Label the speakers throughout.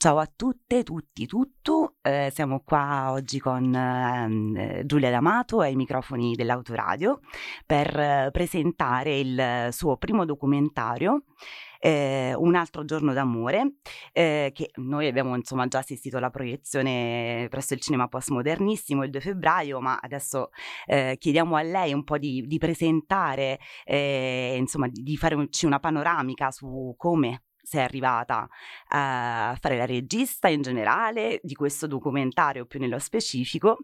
Speaker 1: Ciao a tutte, tutti, tutto. Eh, siamo qua oggi con eh, Giulia D'Amato ai microfoni dell'Autoradio per eh, presentare il suo primo documentario. Eh, un altro giorno d'amore, eh, che noi abbiamo insomma già assistito alla proiezione presso il cinema postmodernissimo il 2 febbraio, ma adesso eh, chiediamo a lei un po' di, di presentare, insomma di, di farci una panoramica su come sei arrivata a fare la regista in generale di questo documentario più nello specifico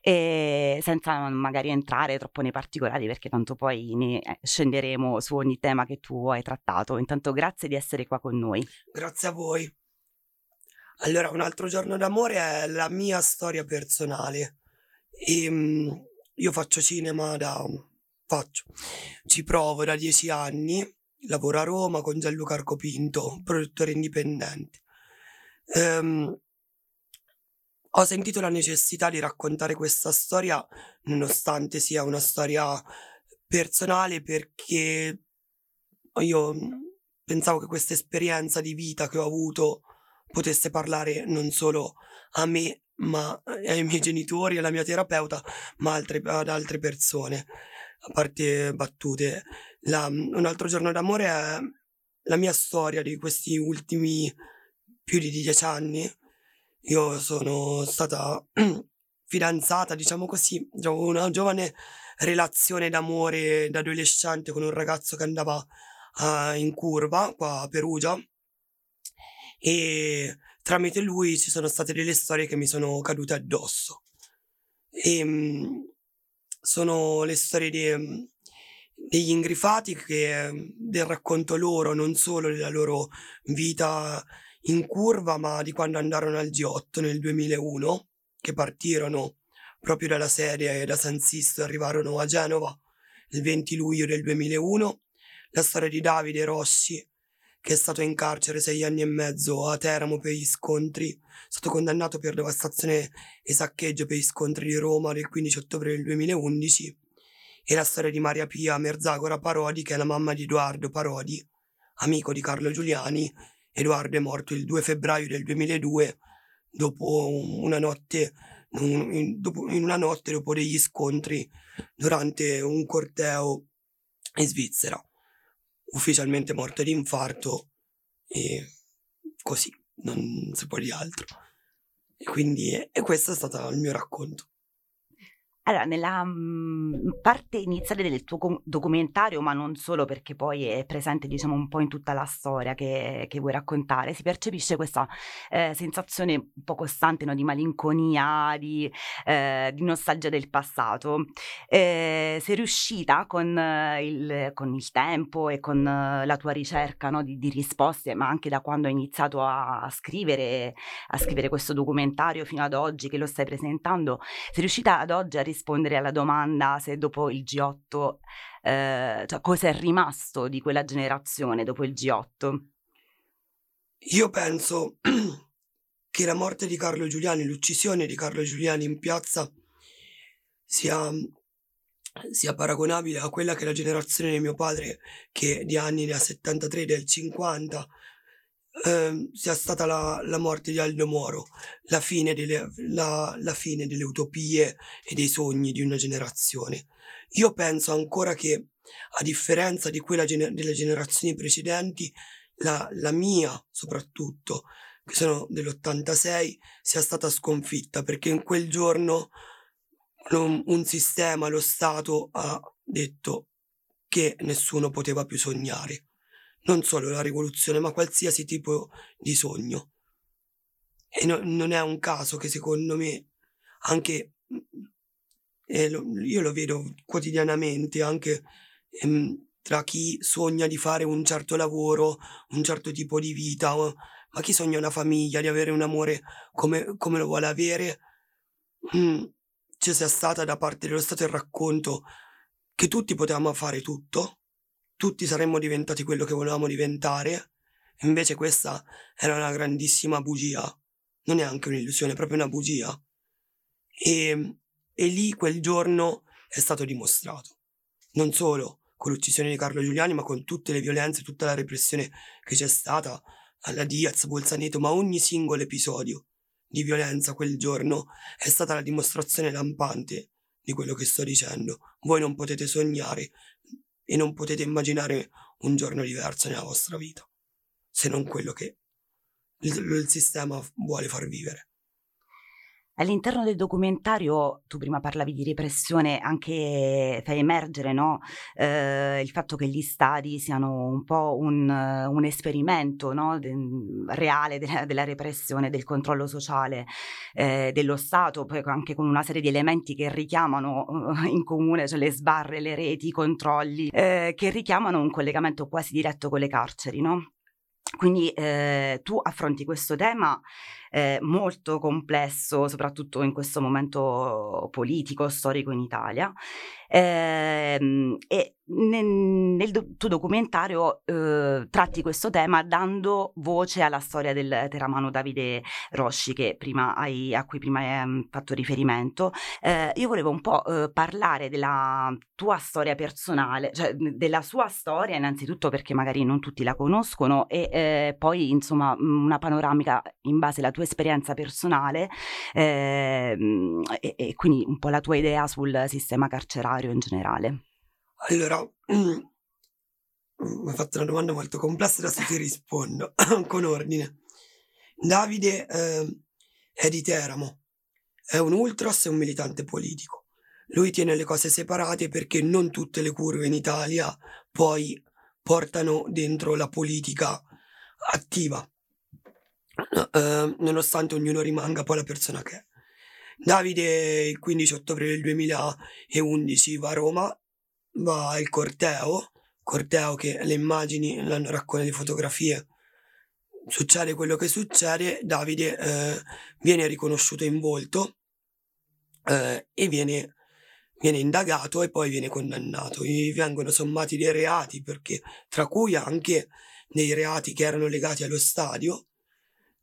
Speaker 1: e senza magari entrare troppo nei particolari perché tanto poi ne eh, scenderemo su ogni tema che tu hai trattato. Intanto grazie di essere qua con noi.
Speaker 2: Grazie a voi. Allora, un altro giorno d'amore è la mia storia personale. E, ehm, io faccio cinema da... faccio, ci provo da dieci anni lavoro a Roma con Gianluca Arcopinto, produttore indipendente. Um, ho sentito la necessità di raccontare questa storia, nonostante sia una storia personale, perché io pensavo che questa esperienza di vita che ho avuto potesse parlare non solo a me, ma ai miei genitori, alla mia terapeuta, ma altre, ad altre persone. A parte battute, la, un altro giorno d'amore è la mia storia di questi ultimi più di dieci anni. Io sono stata fidanzata, diciamo così, una giovane relazione d'amore da adolescente con un ragazzo che andava uh, in curva qua a Perugia e tramite lui ci sono state delle storie che mi sono cadute addosso. E um, sono le storie di degli ingrifati che, del racconto loro, non solo della loro vita in curva, ma di quando andarono al G8 nel 2001, che partirono proprio dalla serie da San Sisto e arrivarono a Genova il 20 luglio del 2001, la storia di Davide Rossi, che è stato in carcere sei anni e mezzo a Teramo per gli scontri, è stato condannato per devastazione e saccheggio per gli scontri di Roma del 15 ottobre del 2011, e la storia di Maria Pia Merzagora Parodi, che è la mamma di Edoardo Parodi, amico di Carlo Giuliani. Edoardo è morto il 2 febbraio del 2002 dopo una notte, in, una notte dopo degli scontri durante un corteo in Svizzera. Ufficialmente morto di infarto e così, non si può dire altro. E quindi e questo è stato il mio racconto.
Speaker 1: Allora, nella mh, parte iniziale del tuo documentario, ma non solo perché poi è presente, diciamo, un po' in tutta la storia che, che vuoi raccontare, si percepisce questa eh, sensazione un po' costante no, di malinconia, di, eh, di, nostalgia del passato. Eh, sei riuscita con, il, con, il, tempo e con la tua ricerca no, di, di, risposte, ma anche da quando hai iniziato a, a, scrivere, a scrivere questo documentario fino ad oggi che lo stai presentando, sei riuscita ad oggi a rispondere rispondere alla domanda se dopo il G8, eh, cioè cosa è rimasto di quella generazione dopo il G8?
Speaker 2: Io penso che la morte di Carlo Giuliani, l'uccisione di Carlo Giuliani in piazza sia, sia paragonabile a quella che la generazione di mio padre, che di anni ne ha 73 del 50, eh, sia stata la, la, morte di Aldo Moro, la fine, delle, la, la fine delle utopie e dei sogni di una generazione. Io penso ancora che, a differenza di quella gener- delle generazioni precedenti, la, la mia soprattutto, che sono dell'86, sia stata sconfitta perché in quel giorno un, un sistema, lo Stato ha detto che nessuno poteva più sognare non solo la rivoluzione, ma qualsiasi tipo di sogno. E no, non è un caso che secondo me anche eh, lo, io lo vedo quotidianamente anche ehm, tra chi sogna di fare un certo lavoro, un certo tipo di vita, ma chi sogna una famiglia, di avere un amore come, come lo vuole avere, mm, ci sia stata da parte dello Stato il racconto che tutti potevamo fare tutto, tutti saremmo diventati quello che volevamo diventare, invece questa era una grandissima bugia, non è anche un'illusione, è proprio una bugia. E, e lì quel giorno è stato dimostrato, non solo con l'uccisione di Carlo Giuliani, ma con tutte le violenze, tutta la repressione che c'è stata alla Diaz, Bolzaneto, ma ogni singolo episodio di violenza quel giorno è stata la dimostrazione lampante di quello che sto dicendo. Voi non potete sognare e non potete immaginare un giorno diverso nella vostra vita, se non quello che il, il sistema vuole far vivere.
Speaker 1: All'interno del documentario, tu prima parlavi di repressione, anche fai emergere no? eh, il fatto che gli stadi siano un po' un, un esperimento no? De, reale della, della, repressione, del controllo sociale eh, dello Stato, poi anche con una serie di elementi che richiamano uh, in comune, cioè le sbarre, le reti, i controlli, eh, che richiamano un collegamento quasi diretto con le carceri. No? Quindi eh, tu affronti questo tema eh, molto complesso, soprattutto in questo momento politico, storico in Italia. Eh, e nel, nel tuo documentario eh, tratti questo tema dando voce alla storia del teramano Davide Rosci hai, a cui prima hai um, fatto riferimento. Eh, io volevo un po' eh, parlare della tua storia personale, cioè della sua storia innanzitutto perché magari non tutti la conoscono e eh, poi insomma una panoramica in base alla tua esperienza personale ehm, e, e quindi un po' la tua idea sul sistema carcerario in generale.
Speaker 2: Allora, mi hai fatto una domanda molto complessa, adesso ti rispondo con ordine. Davide eh, è di Teramo, è un ultras e un militante politico. Lui tiene le cose separate perché non tutte le curve in Italia poi portano dentro la politica attiva, eh, nonostante ognuno rimanga poi la persona che è. Davide il 15 ottobre del 2011 va a Roma va il corteo, corteo che le immagini l'hanno raccontato le fotografie. Succede quello che succede, Davide eh, viene riconosciuto in volto eh, e viene, viene, indagato e poi viene condannato. Gli vengono sommati dei reati, perché, tra cui anche dei reati che erano legati allo stadio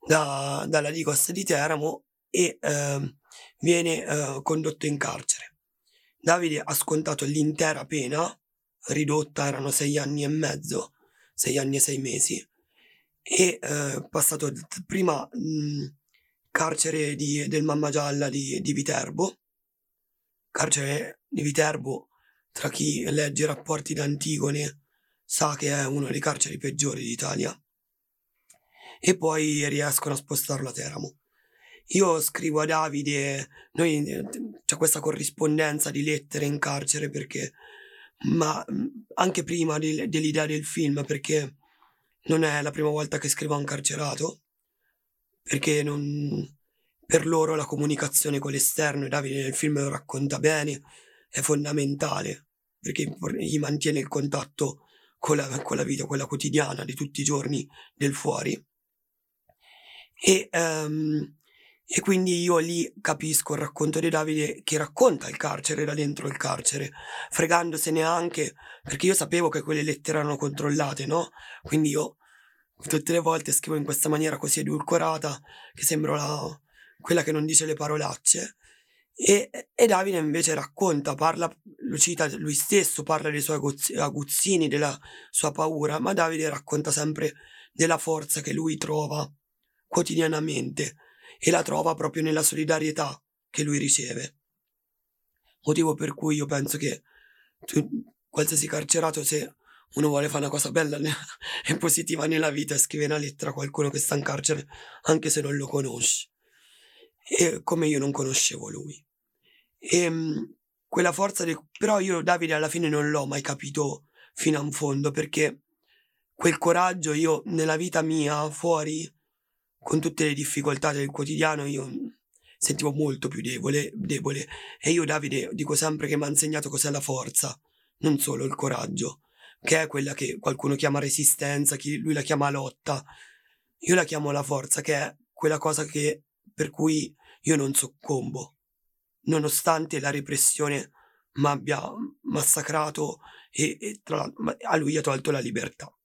Speaker 2: da, dalla Ligos di Teramo e eh, viene eh, condotto in carcere. Davide ha scontato l'intera pena, ridotta erano sei anni e mezzo, sei anni e sei mesi, e eh, passato prima mh, carcere di, del Mamma Gialla di, di Viterbo, carcere di Viterbo, tra chi legge i rapporti d'Antigone, sa che è uno dei carceri peggiori d'Italia, e poi riescono a spostarlo a Teramo. Io scrivo a Davide, noi c'è questa corrispondenza di lettere in carcere perché, ma anche prima di, dell'idea del film, perché non è la prima volta che scrivo a un carcerato, perché non, per loro la comunicazione con l'esterno, e Davide nel film lo racconta bene, è fondamentale, perché gli mantiene il contatto con la, con la vita, quella quotidiana di tutti i giorni del fuori. E um, e quindi io lì capisco il racconto di Davide che racconta il carcere da dentro il carcere, fregandosene anche, perché io sapevo che quelle lettere erano controllate, no? Quindi io tutte le volte scrivo in questa maniera così edulcorata, che sembro la, quella che non dice le parolacce. E, e, Davide invece racconta, parla, lo cita lui stesso, parla dei suoi aguzzini, della sua paura, ma Davide racconta sempre della forza che lui trova quotidianamente e la trova proprio nella solidarietà che lui riceve. Motivo per cui io penso che tu, qualsiasi carcerato, se uno vuole fare una cosa bella e positiva nella vita, scrive una lettera a qualcuno che sta in carcere, anche se non lo conosce. E come io non conoscevo lui. E ehm, quella forza, di... però io Davide alla fine non l'ho mai capito fino a fondo perché quel coraggio io nella vita mia fuori con tutte le difficoltà del quotidiano io sentivo molto più debole, debole. E io Davide dico sempre che mi ha insegnato cos'è la forza, non solo il coraggio, che è quella che qualcuno chiama resistenza, lui la chiama lotta. Io la chiamo la forza, che è quella cosa che, per cui io non soccombo, nonostante la repressione mi abbia massacrato e, e tra, a lui ha tolto la libertà.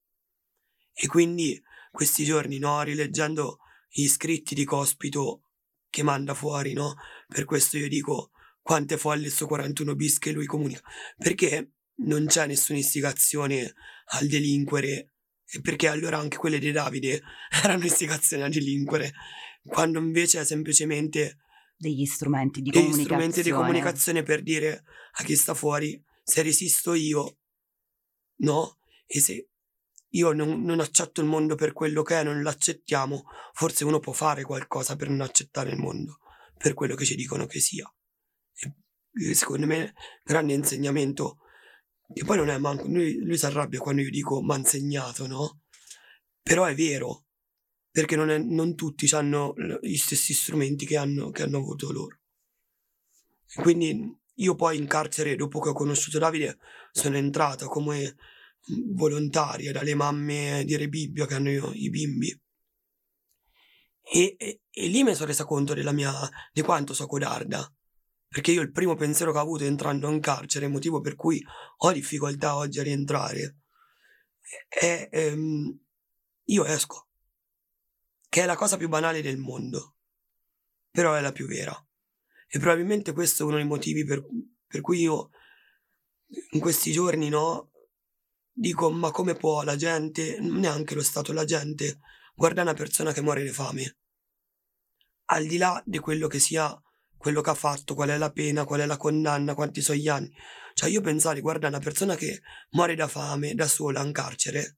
Speaker 2: E quindi questi giorni, no, rileggendo gli iscritti di Cospito che manda fuori, no? Per questo io dico quante folle su 41 bis che lui comunica, perché non c'è nessuna istigazione al delinquere E perché allora anche quelle di Davide erano istigazioni a delinquere, quando invece è semplicemente
Speaker 1: degli strumenti di
Speaker 2: degli
Speaker 1: comunicazione.
Speaker 2: strumenti di comunicazione per dire a chi sta fuori se resisto io, no? E se io non, non accetto il mondo per quello che è, non l'accettiamo, forse uno può fare qualcosa per non accettare il mondo per quello che ci dicono che sia. E secondo me, grande insegnamento. E poi non è manco. Lui, lui si arrabbia quando io dico mi ha insegnato, no? Però è vero, perché non, è, non tutti hanno gli stessi strumenti che hanno, che hanno avuto loro. Quindi io poi in carcere, dopo che ho conosciuto Davide, sono entrata come volontaria dalle mamme di Rebibbia che hanno i bimbi. E, e, e, lì mi sono resa conto della mia, di quanto so codarda. Perché io il primo pensiero che ho avuto entrando in carcere, il motivo per cui ho difficoltà oggi a rientrare, è ehm, io esco. Che è la cosa più banale del mondo. Però è la più vera. E probabilmente questo è uno dei motivi per, per cui io in questi giorni, no, dico ma come può la gente, neanche lo Stato, la gente, guarda una persona che muore di fame. Al di là di quello che sia quello che ha fatto, qual è la pena, qual è la condanna, quanti sono gli anni. Cioè io pensare, guarda una persona che muore da fame, da sola, in carcere,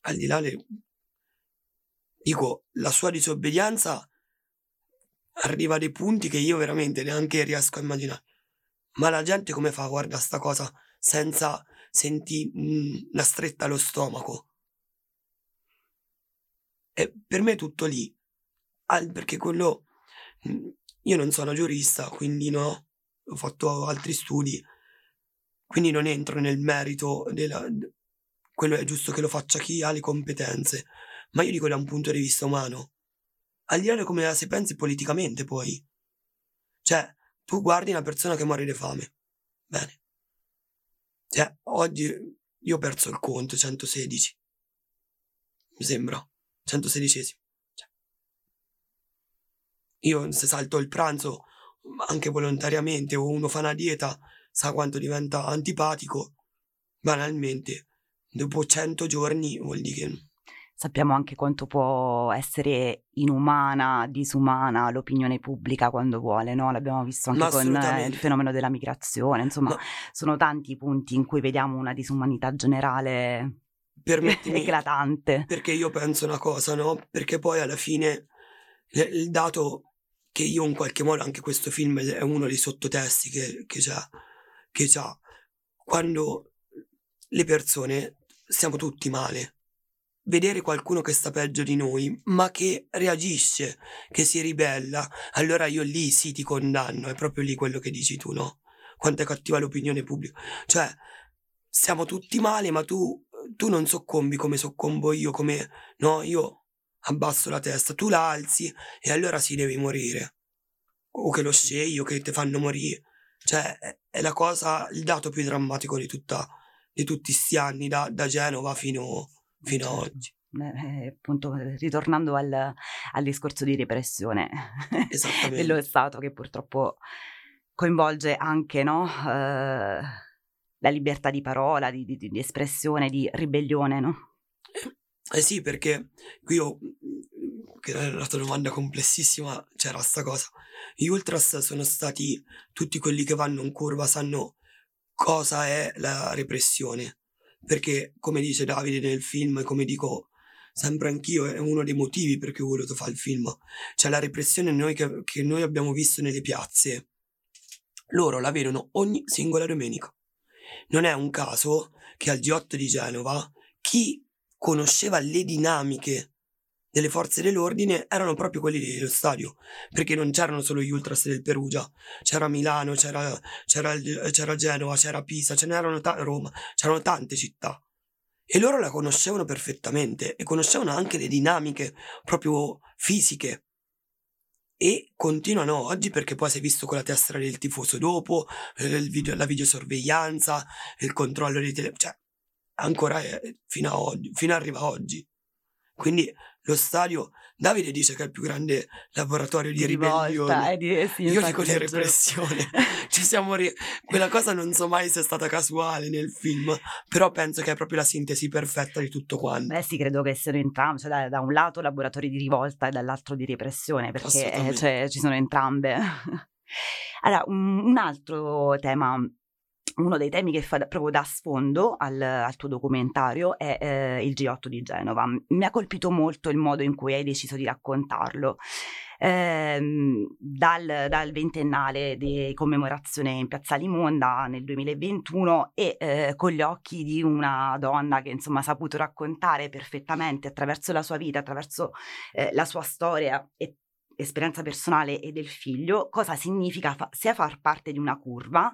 Speaker 2: al di là le... Dico, la sua disobbedienza arriva a dei punti che io veramente neanche riesco a immaginare. Ma la gente come fa a guardare sta cosa senza sentire mm, una stretta allo stomaco? E per me è tutto lì. perché quello... Mm, io non sono giurista, quindi no, ho fatto altri studi, quindi non entro nel merito della... Quello è giusto che lo faccia chi ha le competenze, ma io dico da un punto di vista umano. Al di là di come la si pensi politicamente, poi. Cioè, tu guardi una persona che muore di fame. Bene. Cioè, oggi io ho perso il conto, 116. Mi sembra. 116. Io se salto il pranzo anche volontariamente o uno fa una dieta, sa quanto diventa antipatico, banalmente, dopo 100 giorni vuol dire che...
Speaker 1: Sappiamo anche quanto può essere inumana, disumana l'opinione pubblica quando vuole, no? L'abbiamo visto anche con eh, il fenomeno della migrazione, insomma, no. sono tanti i punti in cui vediamo una disumanità generale Permettimi, eclatante.
Speaker 2: Perché io penso una cosa, no? Perché poi alla fine il dato che io in qualche modo, anche questo film è uno dei sottotesti che, che c'ha, che c'ha, quando le persone stiamo tutti male. Vedere qualcuno che sta peggio di noi, ma che reagisce, che si ribella, allora io lì sì ti condanno, è proprio lì quello che dici tu, no? Quanto è cattiva l'opinione pubblica. Cioè, stiamo tutti male, ma tu, tu non soccombi come soccombo io, come... No, io abbasso la testa, tu la alzi e allora si devi morire. O che lo scegli o che ti fanno morire. Cioè, è la cosa, il dato più drammatico di, tutta, di tutti questi anni, da, da Genova fino, fino, a certo. oggi.
Speaker 1: Eh, appunto, ritornando al, al, discorso di repressione dello Stato che purtroppo coinvolge anche no, eh, la libertà di parola, di, di, di espressione, di ribellione, no?
Speaker 2: Eh sì, perché qui io, che è una domanda complessissima, c'era sta cosa. Gli ultras sono stati tutti quelli che vanno in curva, sanno cosa è la repressione. Perché, come dice Davide nel film, e come dico sempre anch'io, è uno dei motivi per cui ho voluto fare il film. Cioè la repressione noi che, che noi abbiamo visto nelle piazze, loro la vedono ogni singola domenica. Non è un caso che al G8 di Genova chi conosceva le dinamiche delle forze dell'ordine erano proprio quelli dello stadio, perché non c'erano solo gli ultras del Perugia, c'era Milano, c'era, c'era, c'era Genova, c'era Pisa, ce n'erano ta- Roma, c'erano tante città. E loro la conoscevano perfettamente e conoscevano anche le dinamiche proprio fisiche. E continuano oggi perché poi si è visto con la tessera del tifoso dopo, video, la videosorveglianza, il controllo dei tele... Cioè, ancora fino, a oggi, fino a arriva oggi. Quindi lo stadio Davide dice che è il più grande laboratorio di,
Speaker 1: Di rivolta,
Speaker 2: ribellione.
Speaker 1: eh, di- sì,
Speaker 2: Io dico di repressione. Ci siamo ri- Quella cosa non so mai se è stata casuale nel film, però penso che è proprio la sintesi perfetta di tutto quanto.
Speaker 1: Beh sì, credo che siano entrambi, cioè da, da un lato laboratori di rivolta e dall'altro di repressione, perché eh, cioè, ci sono entrambe. allora, un, un altro tema, uno dei temi che fa proprio da sfondo al, al tuo documentario è eh, il G8 di Genova. Mi ha colpito molto il modo in cui hai deciso di raccontarlo. Ehm, dal, dal ventennale di commemorazione in Piazza Limonda nel 2021 e eh, con gli occhi di una donna che insomma ha saputo raccontare perfettamente attraverso la sua vita, attraverso eh, la sua storia e esperienza personale e del figlio, cosa significa fa- sia far parte di una curva,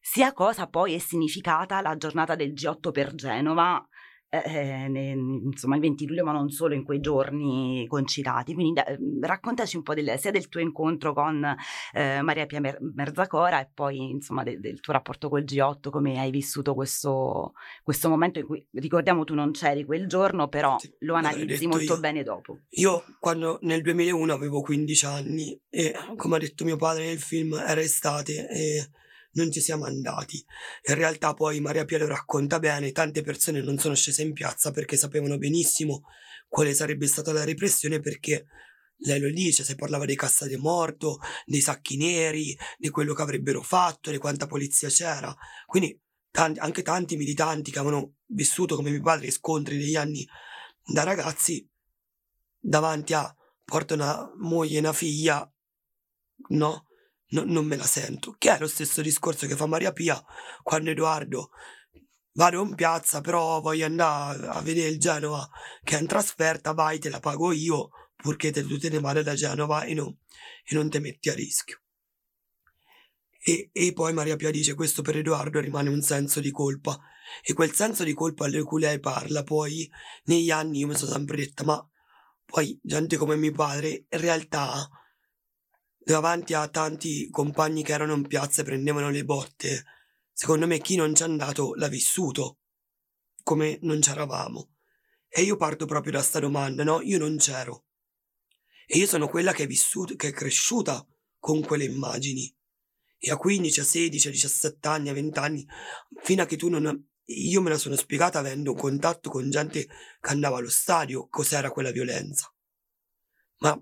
Speaker 1: sia cosa poi è significata la giornata del G8 per Genova, eh, eh, ne- insomma il 20 luglio, ma non solo in quei giorni concitati. Quindi da- raccontaci un po' del, sia del tuo incontro con eh, Maria Pia Mer- Merzacora e poi insomma de- del tuo rapporto col G8, come hai vissuto questo, questo momento in cui, ricordiamo, tu non c'eri quel giorno, però
Speaker 2: Sì,
Speaker 1: lo analizzi molto
Speaker 2: io.
Speaker 1: bene dopo.
Speaker 2: Io quando nel 2001 avevo 15 anni e come ha detto mio padre nel film era estate e non ci siamo andati. In realtà poi Maria Pia lo racconta bene, tante persone non sono scese in piazza perché sapevano benissimo quale sarebbe stata la repressione perché lei lo dice, se parlava dei cassa de morto, dei sacchi neri, di quello che avrebbero fatto, di quanta polizia c'era. Quindi tanti- anche tanti militanti che avevano vissuto come mio padre scontri degli anni da ragazzi davanti a porta una moglie e una figlia, no, no- non me la sento. Che è lo stesso discorso che fa Maria Pia quando Edoardo vado in piazza, però voglio andare a vedere il Genova che è in trasferta, vai, te la pago io, purché te, tu te ne vada da Genova e non, e non te metti a rischio. E, e poi Maria Pia dice questo per Edoardo rimane un senso di colpa e quel senso di colpa di cui lei parla poi negli anni io mi sono sempre detta ma poi gente come mio padre in realtà davanti a tanti compagni che erano in piazza e prendevano le botte secondo me chi non c'è andato l'ha vissuto come non c'eravamo. E io parto proprio da sta domanda no? Io non c'ero. E io sono quella che è vissuta che è cresciuta con quelle immagini. E a 15, a 16, a 17 anni, a 20 anni, fino a che tu non... Io me la sono spiegata avendo contatto con gente che andava allo stadio, cos'era quella violenza. Ma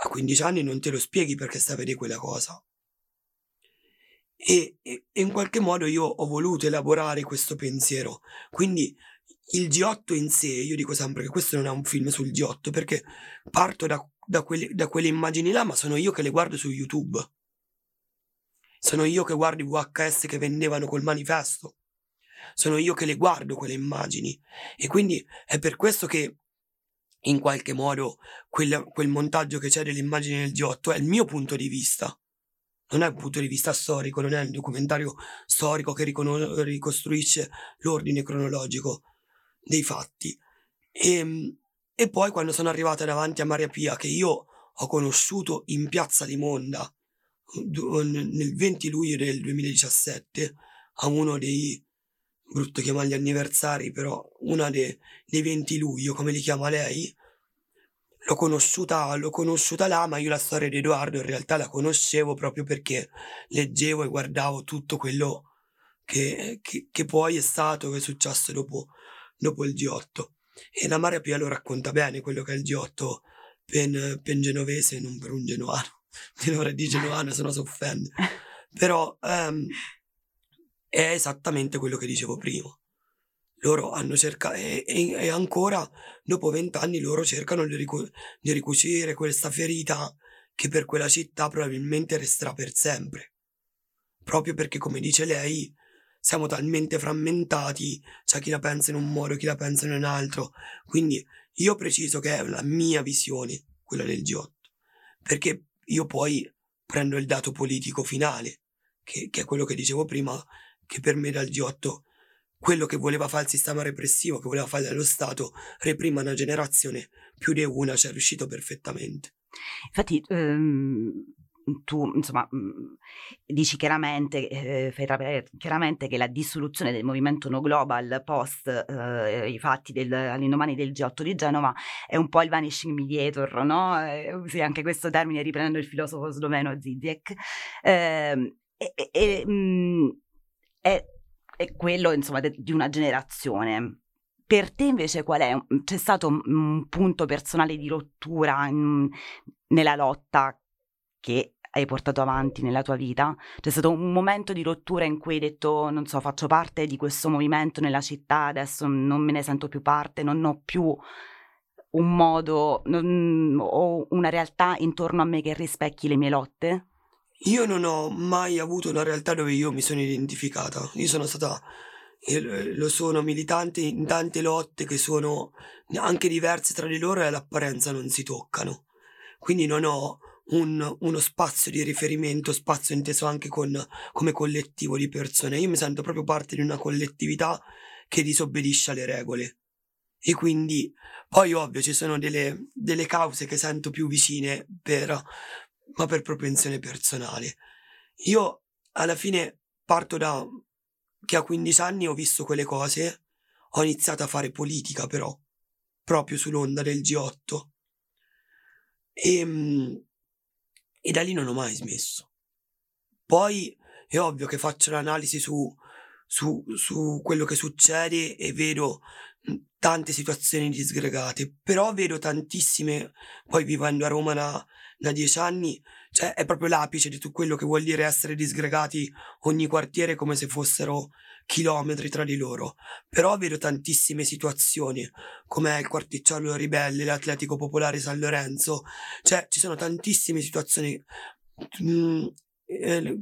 Speaker 2: a 15 anni non te lo spieghi perché stai a vedere quella cosa. E, e- e in qualche modo io ho voluto elaborare questo pensiero. Quindi il G8 in sé, io dico sempre che questo non è un film sul G8 perché parto da, da quelle, da quelle immagini là, ma sono io che le guardo su YouTube. Sono io che guardo i VHS che vendevano col manifesto. Sono io che le guardo quelle immagini. E quindi è per questo che in qualche modo quel, quel montaggio che c'è delle immagini del G8 è il mio punto di vista. Non è un punto di vista storico, non è un documentario storico che ricono- ricostruisce l'ordine cronologico dei fatti. E, e poi quando sono arrivata davanti a Maria Pia, che io ho conosciuto in Piazza Limonda, du- nel 20 luglio del 2017 a uno dei brutto chiamarli anniversari però una de- dei 20 luglio come li chiama lei l'ho conosciuta, l'ho conosciuta là ma io la storia di Edoardo in realtà la conoscevo proprio perché leggevo e guardavo tutto quello che, che- che poi è stato che è successo dopo, dopo il G8 e la Maria Pia lo racconta bene quello che è il G8 per, per un genovese non per un genuano di dovrei di genuano se no si offende. Però ehm, è esattamente quello che dicevo prima loro hanno cercato e, e- e ancora dopo vent'anni loro cercano di, ricu- di ricucire questa ferita che per quella città probabilmente resterà per sempre. Proprio perché come dice lei siamo talmente frammentati c'è chi la pensa in un modo chi la pensa in un altro. Quindi io preciso che è la mia visione quella del G8 perché io poi prendo il dato politico finale, che, che è quello che dicevo prima, che per me dal G8 quello che voleva fare il sistema repressivo, che voleva fare dello Stato, reprima una generazione, più di una ci è riuscito perfettamente.
Speaker 1: Infatti, ehm, tu insomma dici chiaramente, eh, fai chiaramente che la dissoluzione del movimento No Global post eh, i fatti del, all'indomani del G8 di Genova è un po' il vanishing mediator, no? Eh, usi anche questo termine riprendendo il filosofo sloveno Zizek. Eh, e, e, mh, è, è, quello insomma de, di una generazione. Per te invece qual è? C'è stato un, un punto personale di rottura in, nella lotta che hai portato avanti nella tua vita? C'è stato un momento di rottura in cui hai detto, non so, faccio parte di questo movimento nella città, adesso non me ne sento più parte, non ho più un modo non, o una realtà intorno a me che rispecchi le mie lotte?
Speaker 2: Io non ho mai avuto una realtà dove io mi sono identificata. Io sono stata, lo sono militante in tante lotte che sono anche diverse tra di loro e all'apparenza non si toccano. Quindi non ho un, uno spazio di riferimento, spazio inteso anche con, come collettivo di persone. Io mi sento proprio parte di una collettività che disobbedisce alle regole. E quindi poi ovvio ci sono delle, delle cause che sento più vicine per, ma per propensione personale. Io alla fine parto da che a 15 anni ho visto quelle cose, ho iniziato a fare politica però, proprio sull'onda del G8. E, ehm, e da lì non ho mai smesso. Poi è ovvio che faccio l'analisi su, su, su quello che succede e vedo tante situazioni disgregate, però vedo tantissime, poi vivendo a Roma da, da dieci anni, cioè è proprio l'apice di tutto quello che vuol dire essere disgregati ogni quartiere come se fossero chilometri tra di loro. Però vedo tantissime situazioni, come il Quarticciolo Ribelle, l'Atletico Popolare San Lorenzo, cioè ci sono tantissime situazioni mh, eh,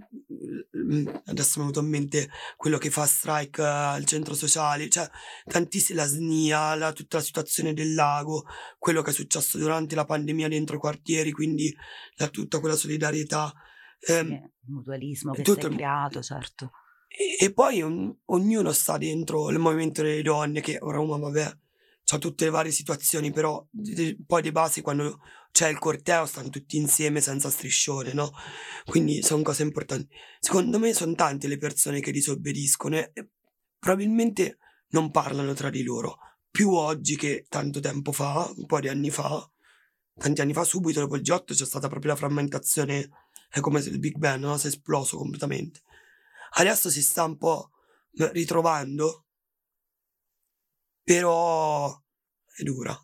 Speaker 2: mm, adesso mi è venuto in mente quello che fa strike al centro sociale, cioè tantissime, la SNIA, la, tutta la situazione del lago, quello che è successo durante la pandemia dentro i quartieri, quindi la, tutta quella solidarietà.
Speaker 1: Ehm, il mutualismo che tutto, si è creato, certo.
Speaker 2: E, e poi on, ognuno sta dentro il movimento delle donne, che ora Roma, vabbè, c'ha tutte le varie situazioni, però di, poi di base quando c'è il corteo stanno tutti insieme senza striscione, no? Quindi sono cose importanti. Secondo me sono tante le persone che disobbediscono e probabilmente non parlano tra di loro. Più oggi che tanto tempo fa, un po' di anni fa, tanti anni fa, subito dopo il G8 c'è stata proprio la frammentazione, è come se il Big Bang no? si è esploso completamente. Adesso si sta un po' ritrovando, però è dura.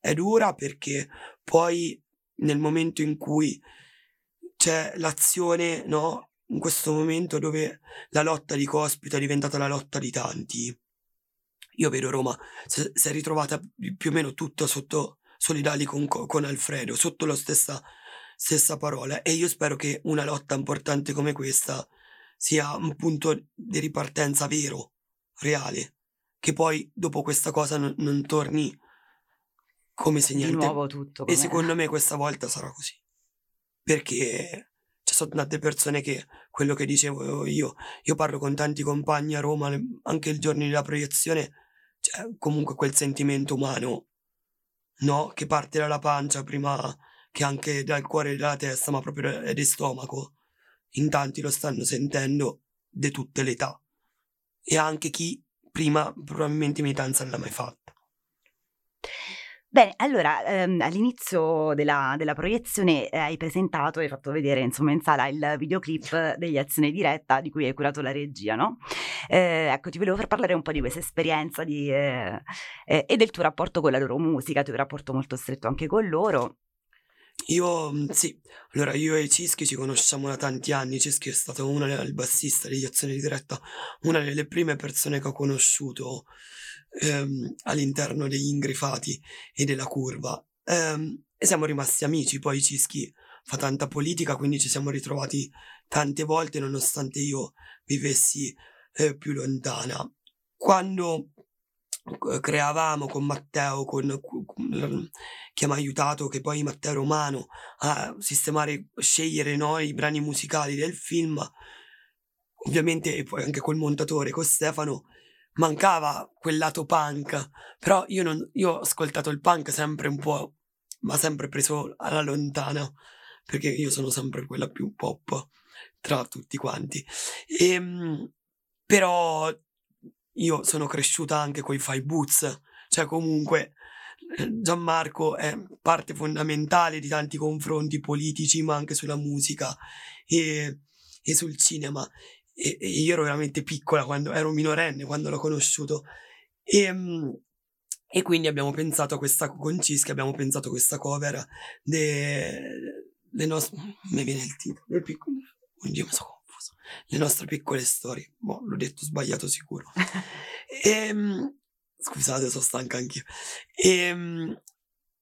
Speaker 2: È dura perché poi nel momento in cui c'è l'azione, no? In questo momento dove la lotta di Cospito è diventata la lotta di tanti. Io vedo Roma si è ritrovata più o meno tutta sotto solidali con, con Alfredo, sotto la stessa, stessa parola. E io spero che una lotta importante come questa sia un punto di ripartenza vero, reale, che poi dopo questa cosa non, non torni come se niente.
Speaker 1: Di nuovo tutto.
Speaker 2: E secondo me questa volta sarà così. Perché ci sono tante persone che, quello che dicevo io, io parlo con tanti compagni a Roma, anche il giorno della proiezione, c'è comunque quel sentimento umano, no? Che parte dalla pancia prima che anche dal cuore e dalla testa, ma proprio del stomaco. In tanti lo stanno sentendo di tutte le età. E anche chi prima probabilmente militanza non l'ha mai fatta.
Speaker 1: Bene, allora ehm, all'inizio della, della proiezione eh, hai presentato, hai fatto vedere insomma in sala il videoclip degli Azione Diretta di cui hai curato la regia, no? Eh, ecco, ti volevo far parlare un po' di questa esperienza di, eh, eh e del tuo rapporto con la loro musica, tu hai un rapporto molto stretto anche con loro.
Speaker 2: Io, mm, sì, allora io e Cischi ci conosciamo da tanti anni, Cischi è stato una, il bassista degli Azione Diretta, una delle prime persone che ho conosciuto ehm, all'interno degli ingrifati e della curva. Ehm, e siamo rimasti amici, poi Cischi fa tanta politica, quindi ci siamo ritrovati tante volte nonostante io vivessi eh, più lontana. Quando eh, creavamo con Matteo, con, con, che mi ha aiutato, che poi Matteo Romano a sistemare, scegliere noi i brani musicali del film, ovviamente e poi anche col montatore, con Stefano, mancava quel lato punk, però io, non, io ho ascoltato il punk sempre un po', ma sempre preso alla lontana, perché io sono sempre quella più pop tra tutti quanti. E, ehm, però io sono cresciuta anche con i Five Boots, cioè comunque eh, Gianmarco è parte fondamentale di tanti confronti politici, ma anche sulla musica e, e sul cinema. E, e, io ero veramente piccola quando ero minorenne quando l'ho conosciuto. E, ehm, e quindi abbiamo pensato a questa con Cischi, abbiamo pensato a questa cover delle nostre. Mi viene il titolo, piccolo. Oddio, mi sono confuso. Le nostre piccole storie. Boh, l'ho detto sbagliato sicuro. e, ehm, scusate, sono stanca anch'io. E, ehm,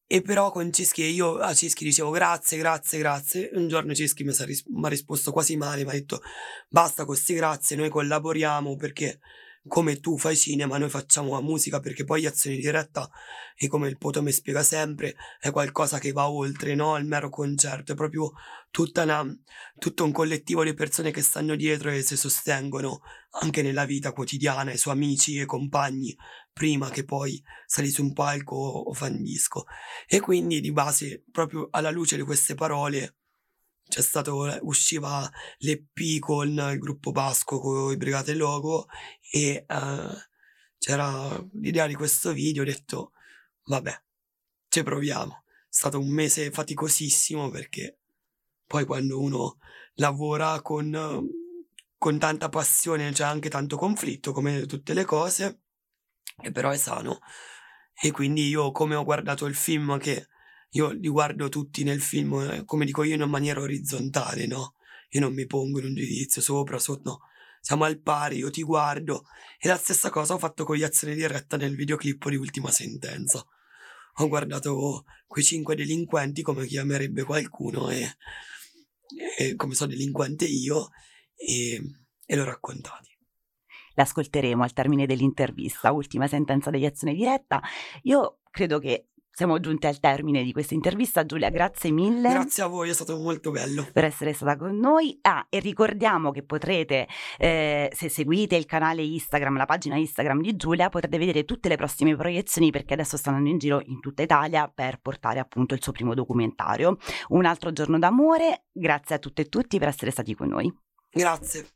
Speaker 2: e però con Cischi io a Cischi dicevo grazie, grazie, grazie. Un giorno Cischi mi ha risposto quasi male, mi ha detto basta con questi grazie, noi collaboriamo perché come tu fai cinema, noi facciamo la musica perché poi azione diretta, e come il Poto mi spiega sempre, è qualcosa che va oltre no? il mero concerto, è proprio una, tutto un collettivo di persone che stanno dietro e si sostengono anche nella vita quotidiana, i suoi amici e compagni, prima che poi sali su un palco o fa un disco. E quindi di base, proprio alla luce di queste parole, c'è stato, usciva l'EP con il gruppo Pasco con i Brigate Logo e uh, c'era l'idea di questo video, ho detto vabbè, ci proviamo. È stato un mese faticosissimo perché poi quando uno lavora con, con tanta passione c'è anche tanto conflitto come tutte le cose, e però è sano. E quindi io come ho guardato il film che io li guardo tutti nel film, eh, come dico io, in maniera orizzontale, no? Io non mi pongo in un giudizio sopra, sotto, no. Siamo al pari, io ti guardo. E la stessa cosa ho fatto con gli azioni diretta nel videoclip di Ultima Sentenza. Ho guardato quei cinque delinquenti come chiamerebbe qualcuno e, e come sono delinquente io e, e l'ho raccontati
Speaker 1: l'ascolteremo al termine dell'intervista, ultima sentenza degli azioni diretta. Io credo che siamo giunti al termine di questa intervista. Giulia, grazie mille.
Speaker 2: Grazie a voi, è stato molto bello.
Speaker 1: Per essere stata con noi. Ah, e ricordiamo che potrete, eh, se seguite il canale Instagram, la pagina Instagram di Giulia, potrete vedere tutte le prossime proiezioni perché adesso stanno andando in giro in tutta Italia per portare appunto il suo primo documentario. Un altro giorno d'amore. Grazie a tutte e tutti per essere stati con noi.
Speaker 2: Grazie.